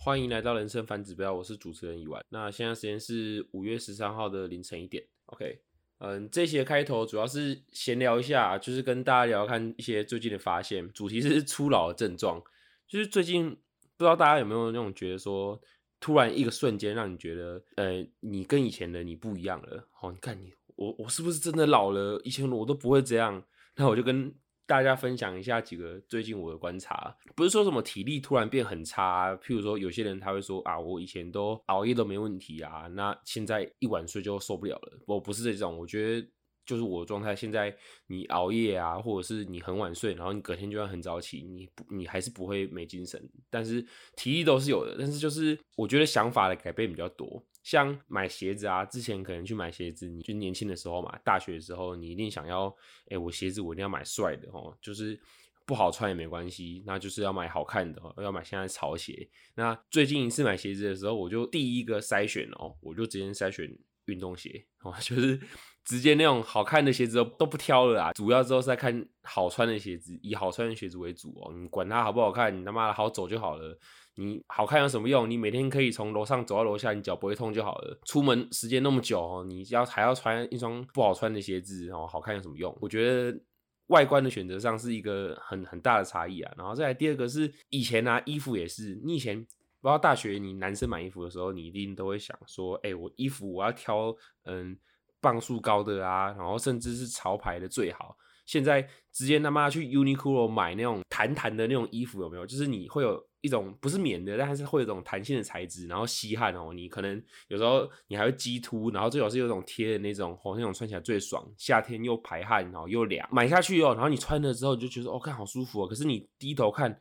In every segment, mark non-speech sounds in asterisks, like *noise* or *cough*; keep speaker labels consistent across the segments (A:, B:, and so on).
A: 欢迎来到人生反指标，我是主持人伊万。那现在时间是五月十三号的凌晨一点。OK，嗯，这期的开头主要是闲聊一下，就是跟大家聊看一些最近的发现。主题是初老的症状，就是最近不知道大家有没有那种觉得说，突然一个瞬间让你觉得，呃，你跟以前的你不一样了。哦，你看你，我我是不是真的老了？以前我都不会这样。那我就跟。大家分享一下几个最近我的观察，不是说什么体力突然变很差，譬如说有些人他会说啊，我以前都熬夜都没问题啊，那现在一晚睡就受不了了。我不是这种，我觉得就是我的状态。现在你熬夜啊，或者是你很晚睡，然后你隔天就要很早起，你不你还是不会没精神，但是体力都是有的。但是就是我觉得想法的改变比较多。像买鞋子啊，之前可能去买鞋子，你就年轻的时候嘛，大学的时候，你一定想要，哎、我鞋子我一定要买帅的哦，就是不好穿也没关系，那就是要买好看的，要买现在潮鞋。那最近一次买鞋子的时候，我就第一个筛选哦，我就直接筛选运动鞋哦，*laughs* 就是直接那种好看的鞋子都都不挑了啊，主要之后是在看好穿的鞋子，以好穿的鞋子为主哦，你管它好不好看，你他妈的好走就好了。你好看有什么用？你每天可以从楼上走到楼下，你脚不会痛就好了。出门时间那么久哦，你要还要穿一双不好穿的鞋子哦，好看有什么用？我觉得外观的选择上是一个很很大的差异啊。然后再来第二个是以前啊，衣服也是，你以前不知道大学你男生买衣服的时候，你一定都会想说，哎、我衣服我要挑嗯磅数高的啊，然后甚至是潮牌的最好。现在直接他妈去 Uniqlo 买那种弹弹的那种衣服有没有？就是你会有。一种不是棉的，但是会有一种弹性的材质，然后吸汗哦。你可能有时候你还会激凸，然后最好是有一种贴的那种哦，那种穿起来最爽。夏天又排汗，然后又凉，买下去哦。然后你穿了之后你就觉得哦，看好舒服哦。可是你低头看，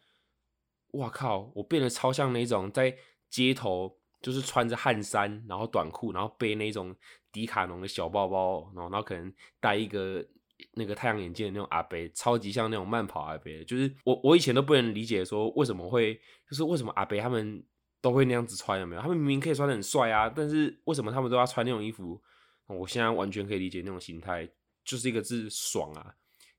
A: 哇靠，我变得超像那种在街头就是穿着汗衫，然后短裤，然后背那种迪卡侬的小包包，然后然后可能带一个。那个太阳眼镜的那种阿伯，超级像那种慢跑阿伯，就是我我以前都不能理解说为什么会，就是为什么阿伯他们都会那样子穿，有没有？他们明明可以穿得很帅啊，但是为什么他们都要穿那种衣服？我现在完全可以理解那种心态，就是一个字爽啊！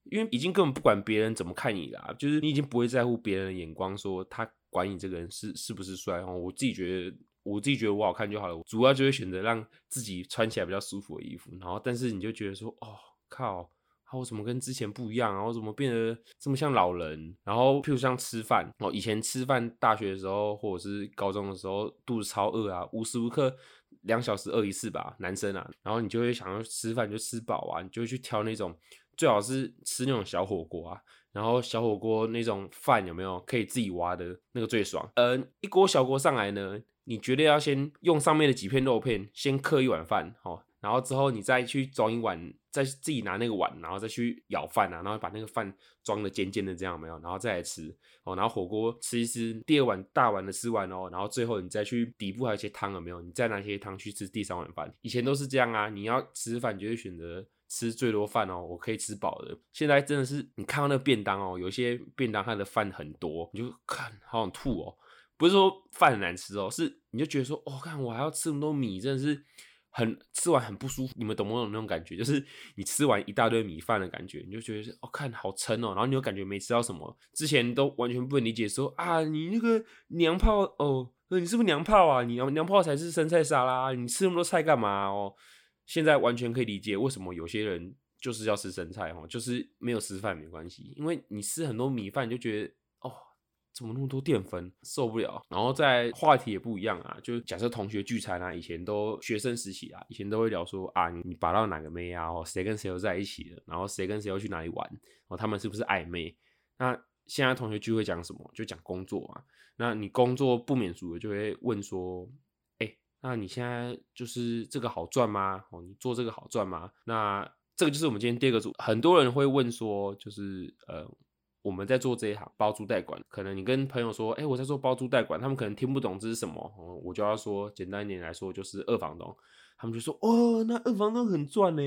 A: 因为已经根本不管别人怎么看你啦，就是你已经不会在乎别人的眼光，说他管你这个人是是不是帅哦。我自己觉得，我自己觉得我好看就好了，主要就会选择让自己穿起来比较舒服的衣服。然后，但是你就觉得说，哦靠！我怎么跟之前不一样然后怎么变得这么像老人？然后，譬如像吃饭哦，以前吃饭，大学的时候或者是高中的时候，肚子超饿啊，无时无刻两小时饿一次吧，男生啊，然后你就会想要吃饭就吃饱啊，你就会去挑那种最好是吃那种小火锅啊，然后小火锅那种饭有没有可以自己挖的那个最爽？呃，一锅小锅上来呢，你绝对要先用上面的几片肉片先刻一碗饭，哦。然后之后你再去装一碗，再自己拿那个碗，然后再去舀饭啊，然后把那个饭装的尖尖的，这样没有？然后再来吃哦。然后火锅吃一吃，第二碗大碗的吃完哦，然后最后你再去底部还有一些汤有没有？你再拿一些汤去吃第三碗饭。以前都是这样啊，你要吃饭你就会选择吃最多饭哦，我可以吃饱的。现在真的是你看到那个便当哦，有些便当它的饭很多，你就看好想吐哦。不是说饭很难吃哦，是你就觉得说哦，看我还要吃那么多米，真的是。很吃完很不舒服，你们懂不懂那种感觉？就是你吃完一大堆米饭的感觉，你就觉得哦，看好撑哦，然后你又感觉没吃到什么。之前都完全不能理解说，啊，你那个娘炮哦，你是不是娘炮啊？你娘娘炮才是生菜沙拉，你吃那么多菜干嘛哦？现在完全可以理解为什么有些人就是要吃生菜哦，就是没有吃饭没关系，因为你吃很多米饭就觉得。怎么那么多淀粉，受不了。然后在话题也不一样啊，就假设同学聚餐啊，以前都学生时期啊，以前都会聊说啊，你把到哪个妹啊，哦，谁跟谁又在一起了，然后谁跟谁又去哪里玩，哦他们是不是暧昧？那现在同学聚会讲什么？就讲工作啊。那你工作不免俗的就会问说，哎，那你现在就是这个好赚吗？哦，你做这个好赚吗？那这个就是我们今天第二个组，很多人会问说，就是呃。我们在做这一行包租代管，可能你跟朋友说，哎、我在做包租代管，他们可能听不懂这是什么，我就要说简单一点来说，就是二房东，他们就说，哦，那二房东很赚呢，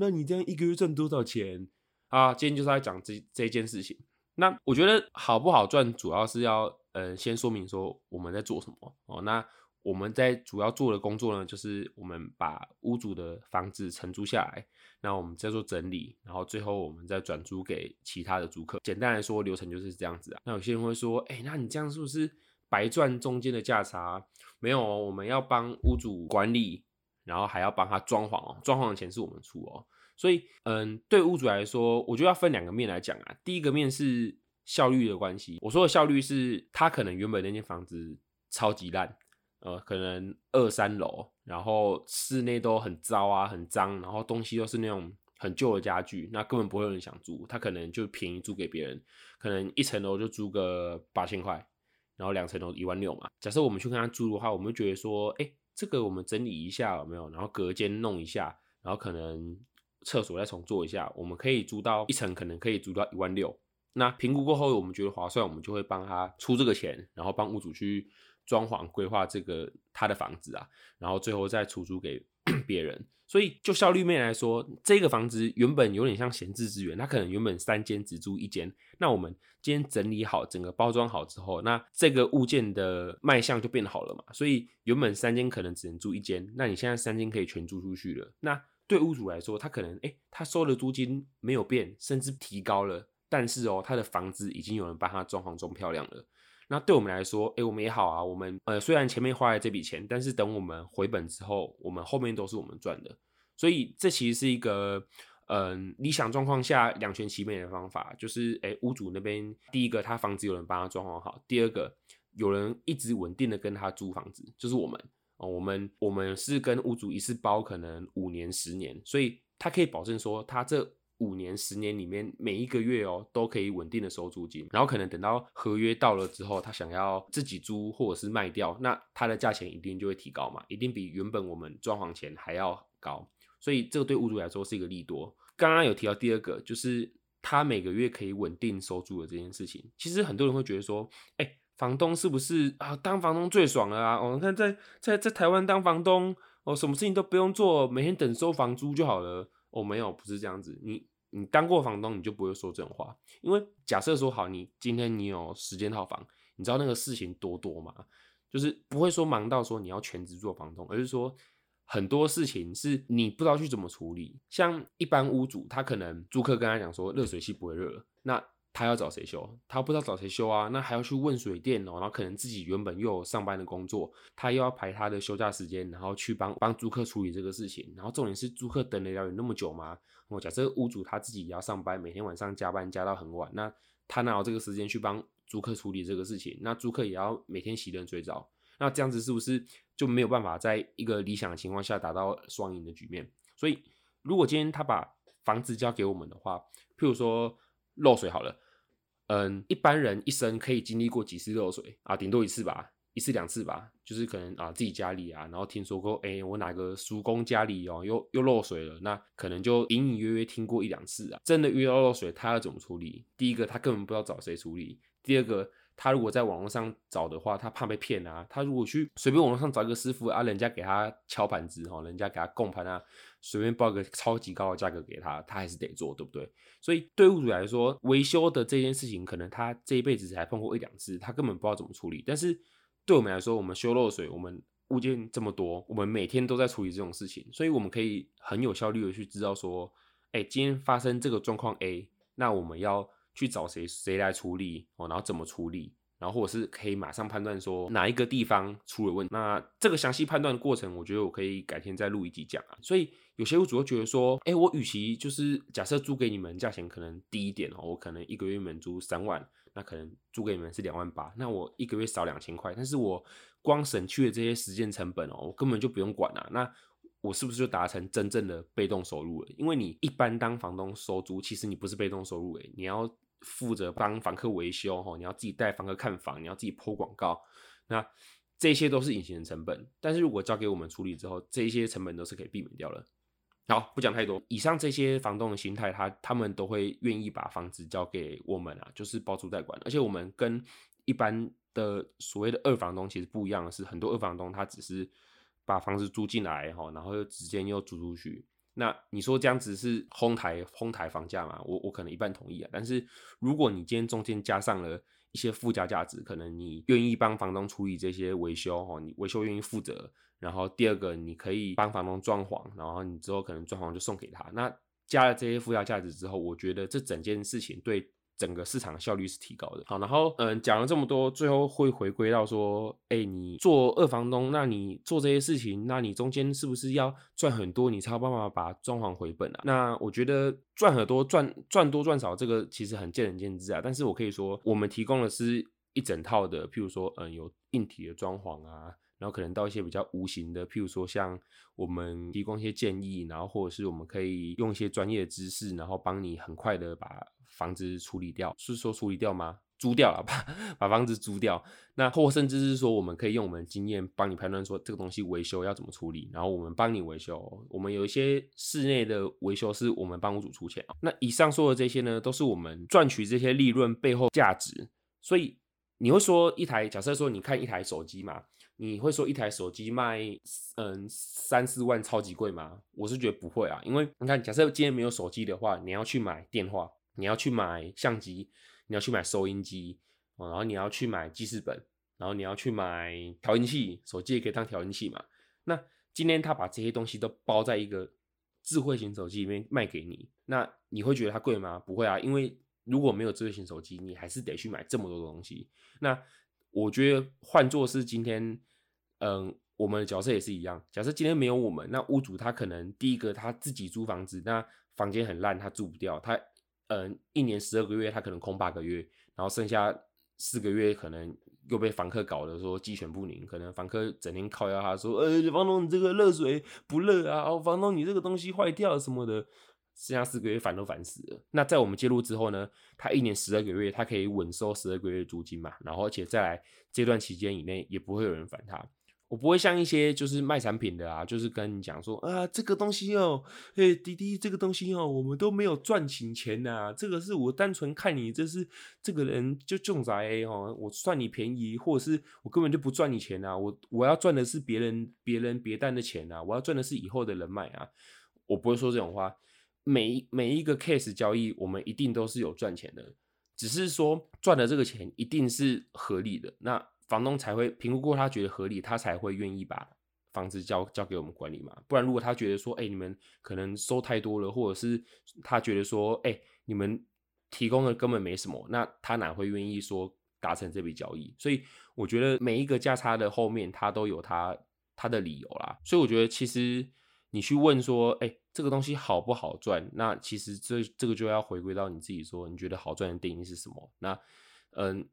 A: 那你这样一个月赚多少钱啊？今天就是来讲这这件事情。那我觉得好不好赚，主要是要呃先说明说我们在做什么哦，那。我们在主要做的工作呢，就是我们把屋主的房子承租下来，那我们再做整理，然后最后我们再转租给其他的租客。简单来说，流程就是这样子啊。那有些人会说，哎，那你这样是不是白赚中间的价差，没有哦，我们要帮屋主管理，然后还要帮他装潢哦，装潢的钱是我们出哦。所以，嗯，对屋主来说，我觉得要分两个面来讲啊。第一个面是效率的关系，我说的效率是，他可能原本那间房子超级烂，呃，可能二三楼，然后室内都很糟啊，很脏，然后东西都是那种很旧的家具，那根本不会有人想租，他可能就便宜租给别人，可能一层楼就租个八千块，然后两层楼一万六嘛。假设我们去跟他租的话，我们会觉得说，哎，这个我们整理一下有没有？然后隔间弄一下，然后可能。厕所再重做一下，我们可以租到一层，可能可以租到一万六。那评估过后，我们觉得划算，我们就会帮他出这个钱，然后帮屋主去装潢、规划这个他的房子啊，然后最后再出租给 *coughs* 别人。所以就效率面来说，这个房子原本有点像闲置资源，它可能原本三间只租一间。那我们今天整理好，整个包装好之后，那这个物件的卖相就变好了嘛。所以原本三间可能只能租一间，那你现在三间可以全租出去了。那对屋主来说，他可能哎、他收的租金没有变，甚至提高了，但是哦，他的房子已经有人帮他装潢装漂亮了。那对我们来说，哎、我们也好啊。我们呃，虽然前面花了这笔钱，但是等我们回本之后，我们后面都是我们赚的。所以这其实是一个嗯、理想状况下两全其美的方法，就是哎、屋主那边第一个他房子有人帮他装潢好，第二个有人一直稳定的跟他租房子，就是我们。哦，我们我们是跟屋主一次包，可能五年、十年，所以他可以保证说，他这五年、十年里面每一个月哦，都可以稳定的收租金。然后可能等到合约到了之后，他想要自己租或者是卖掉，那他的价钱一定就会提高嘛，一定比原本我们装潢钱还要高。所以这个对屋主来说是一个利多。刚刚有提到第二个，就是他每个月可以稳定收租的这件事情。其实很多人会觉得说，哎、房东是不是啊？当房东最爽了啊！我、哦、看在在在台湾当房东，哦，什么事情都不用做，每天等收房租就好了。哦，没有，不是这样子。你你当过房东，你就不会说这种话。因为假设说好，你今天你有十间套房，你知道那个事情多多吗？就是不会说忙到说你要全职做房东，而是说很多事情是你不知道去怎么处理。像一般屋主，他可能租客跟他讲说热水器不会热，那。他要找谁修？他不知道找谁修啊，那还要去问水电哦，然后可能自己原本又有上班的工作，他又要排他的休假时间，然后去帮帮租客处理这个事情。然后重点是租客等得了有那么久吗？我假设屋主他自己也要上班，每天晚上加班加到很晚，那他哪有这个时间去帮租客处理这个事情？那租客也要每天洗冷水澡，那这样子是不是就没有办法在一个理想的情况下达到双赢的局面？所以如果今天他把房子交给我们的话，譬如说漏水好了。嗯，一般人一生可以经历过几次漏水啊？顶多一次吧，一次两次吧。就是可能啊，自己家里啊，然后听说过，哎、我哪个叔公家里哦，又又漏水了，那可能就隐隐约约听过一两次啊。真的遇到漏水，他要怎么处理？第一个，他根本不知道找谁处理；第二个，他如果在网络上找的话，他怕被骗啊。他如果去随便网络上找一个师傅啊，人家给他敲盘子哈，人家给他供盘啊，随便报个超级高的价格给他，他还是得做，对不对？所以对屋主来说，维修的这件事情，可能他这一辈子才碰过一两次，他根本不知道怎么处理。但是对我们来说，我们修漏水，我们物件这么多，我们每天都在处理这种事情，所以我们可以很有效率的去知道说，哎，今天发生这个状况 A，那我们要。去找谁谁来处理哦，然后怎么处理，然后或者是可以马上判断说哪一个地方出了问题。那这个详细判断的过程，我觉得我可以改天再录一集讲啊。所以有些屋主会觉得说，哎，我与其就是假设租给你们价钱可能低一点哦，我可能一个月免租三万，那可能租给你们是两万八，那我一个月少两千块，但是我光省去了这些时间成本哦，我根本就不用管啊。那我是不是就达成真正的被动收入了？因为你一般当房东收租，其实你不是被动收入诶，你要负责帮房客维修哈，你要自己带房客看房，你要自己铺广告，那这些都是隐形的成本。但是如果交给我们处理之后，这些成本都是可以避免掉了。好，不讲太多。以上这些房东的心态，他他们都会愿意把房子交给我们啊，就是包租代管。而且我们跟一般的所谓的二房东其实不一样的是，很多二房东他只是。把房子租进来哈，然后又直接又租出去。那你说这样子是哄抬哄抬房价嘛？我我可能一半同意啊。但是如果你今天中间加上了一些附加价值，可能你愿意帮房东处理这些维修哦，你维修愿意负责。然后第二个，你可以帮房东装潢，然后你之后可能装潢就送给他。那加了这些附加价值之后，我觉得这整件事情对整个市场效率是提高的。好，然后嗯，讲了这么多，最后会回归到说，哎，你做二房东，那你做这些事情，那你中间是不是要赚很多，你才有办法把装潢回本啊？那我觉得赚很多，赚赚多赚少，这个其实很见仁见智啊。但是我可以说，我们提供的是一整套的，譬如说，嗯，有硬体的装潢啊。然后可能到一些比较无形的，譬如说像我们提供一些建议，然后或者是我们可以用一些专业的知识，然后帮你很快的把房子处理掉，是说处理掉吗？租掉了，*laughs* 把把房子租掉。那或甚至是说，我们可以用我们的经验帮你判断说这个东西维修要怎么处理，然后我们帮你维修。我们有一些室内的维修是我们帮屋主出钱。那以上说的这些呢，都是我们赚取这些利润背后价值。所以你会说一台，假设说你看一台手机嘛。你会说一台手机卖嗯三四万超级贵吗？我是觉得不会啊，因为你看，假设今天没有手机的话，你要去买电话，你要去买相机，你要去买收音机，哦然后你要去买记事本，然后你要去买调音器，手机也可以当调音器嘛。那今天他把这些东西都包在一个智慧型手机里面卖给你，那你会觉得它贵吗？不会啊，因为如果没有智慧型手机，你还是得去买这么多的东西。那我觉得换作是今天，嗯，我们的角色也是一样。假设今天没有我们，那屋主他可能第一个他自己租房子，那房间很烂，他住不掉。他嗯，一年十二个月，他可能空八个月，然后剩下四个月可能又被房客搞得说鸡犬不宁。可能房客整天靠腰他说，呃，房东你这个热水不热啊？哦，房东你这个东西坏掉什么的。剩下四个月烦都烦死了。那在我们介入之后呢，他一年十二个月，他可以稳收十二个月租金嘛。然后而且再来这段期间以内，也不会有人烦他。我不会像一些就是卖产品的啊，就是跟你讲说啊，这个东西哦，哎，滴滴，这个东西哦，我们都没有赚钱钱呐。这个是我单纯看你这是这个人就重宅哦，我算你便宜，或者是我根本就不赚你钱啊。我我要赚的是别人别人别单的钱啊，我要赚的是以后的人脉啊。我不会说这种话。每每一个 case 交易，我们一定都是有赚钱的，只是说赚的这个钱一定是合理的，那房东才会评估过，他觉得合理，他才会愿意把房子交交给我们管理嘛。不然如果他觉得说，哎、你们可能收太多了，或者是他觉得说，哎、你们提供的根本没什么，那他哪会愿意说达成这笔交易？所以我觉得每一个价差的后面，他都有他他的理由啦。所以我觉得其实你去问说，哎、这个东西好不好赚？那其实这这个就要回归到你自己说，你觉得好赚的定义是什么？那嗯，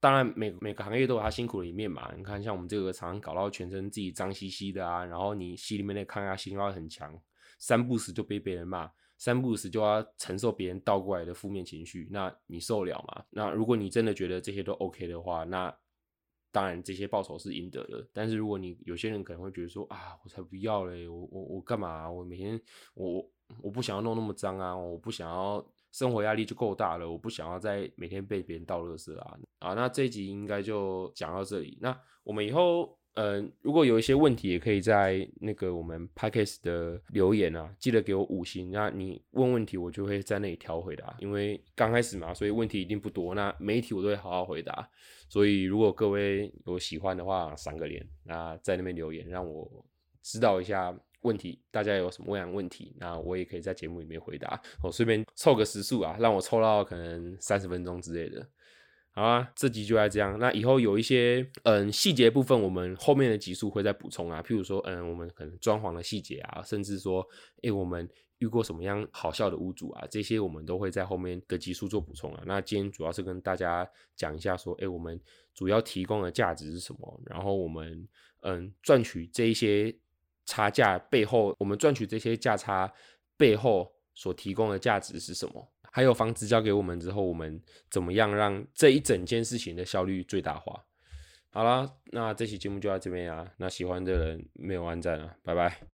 A: 当然每每个行业都有它辛苦的一面嘛。你看，像我们这个常常搞到全身自己脏兮兮的啊，然后你心里面的抗压性要很强，三不时就被别人骂，三不时就要承受别人倒过来的负面情绪，那你受了吗？那如果你真的觉得这些都 OK 的话，那。当然，这些报酬是应得的。但是，如果你有些人可能会觉得说啊，我才不要嘞，我我我干嘛？我每天我我不想要弄那么脏啊，我不想要生活压力就够大了，我不想要再每天被别人倒垃圾啊啊！那这一集应该就讲到这里。那我们以后。嗯、如果有一些问题，也可以在那个我们 Podcast 的留言啊，记得给我五星。那你问问题，我就会在那里挑回答。因为刚开始嘛，所以问题一定不多。那每一题我都会好好回答。所以如果各位有喜欢的话，赏个脸，那在那边留言，让我知道一下问题，大家有什么样问题，那我也可以在节目里面回答。我顺便凑个时数啊，让我凑到可能三十分钟之类的。好啊，这集就来这样。那以后有一些嗯细节部分，我们后面的集数会再补充啊。譬如说，嗯，我们可能装潢的细节啊，甚至说，诶，我们遇过什么样好笑的屋主啊，这些我们都会在后面的集数做补充啊。那今天主要是跟大家讲一下，说，诶，我们主要提供的价值是什么？然后我们嗯赚取这一些差价背后，我们赚取这些价差背后所提供的价值是什么？还有房子交给我们之后，我们怎么样让这一整件事情的效率最大化？好啦，那这期节目就到这边啊。那喜欢的人没有按赞啊，拜拜。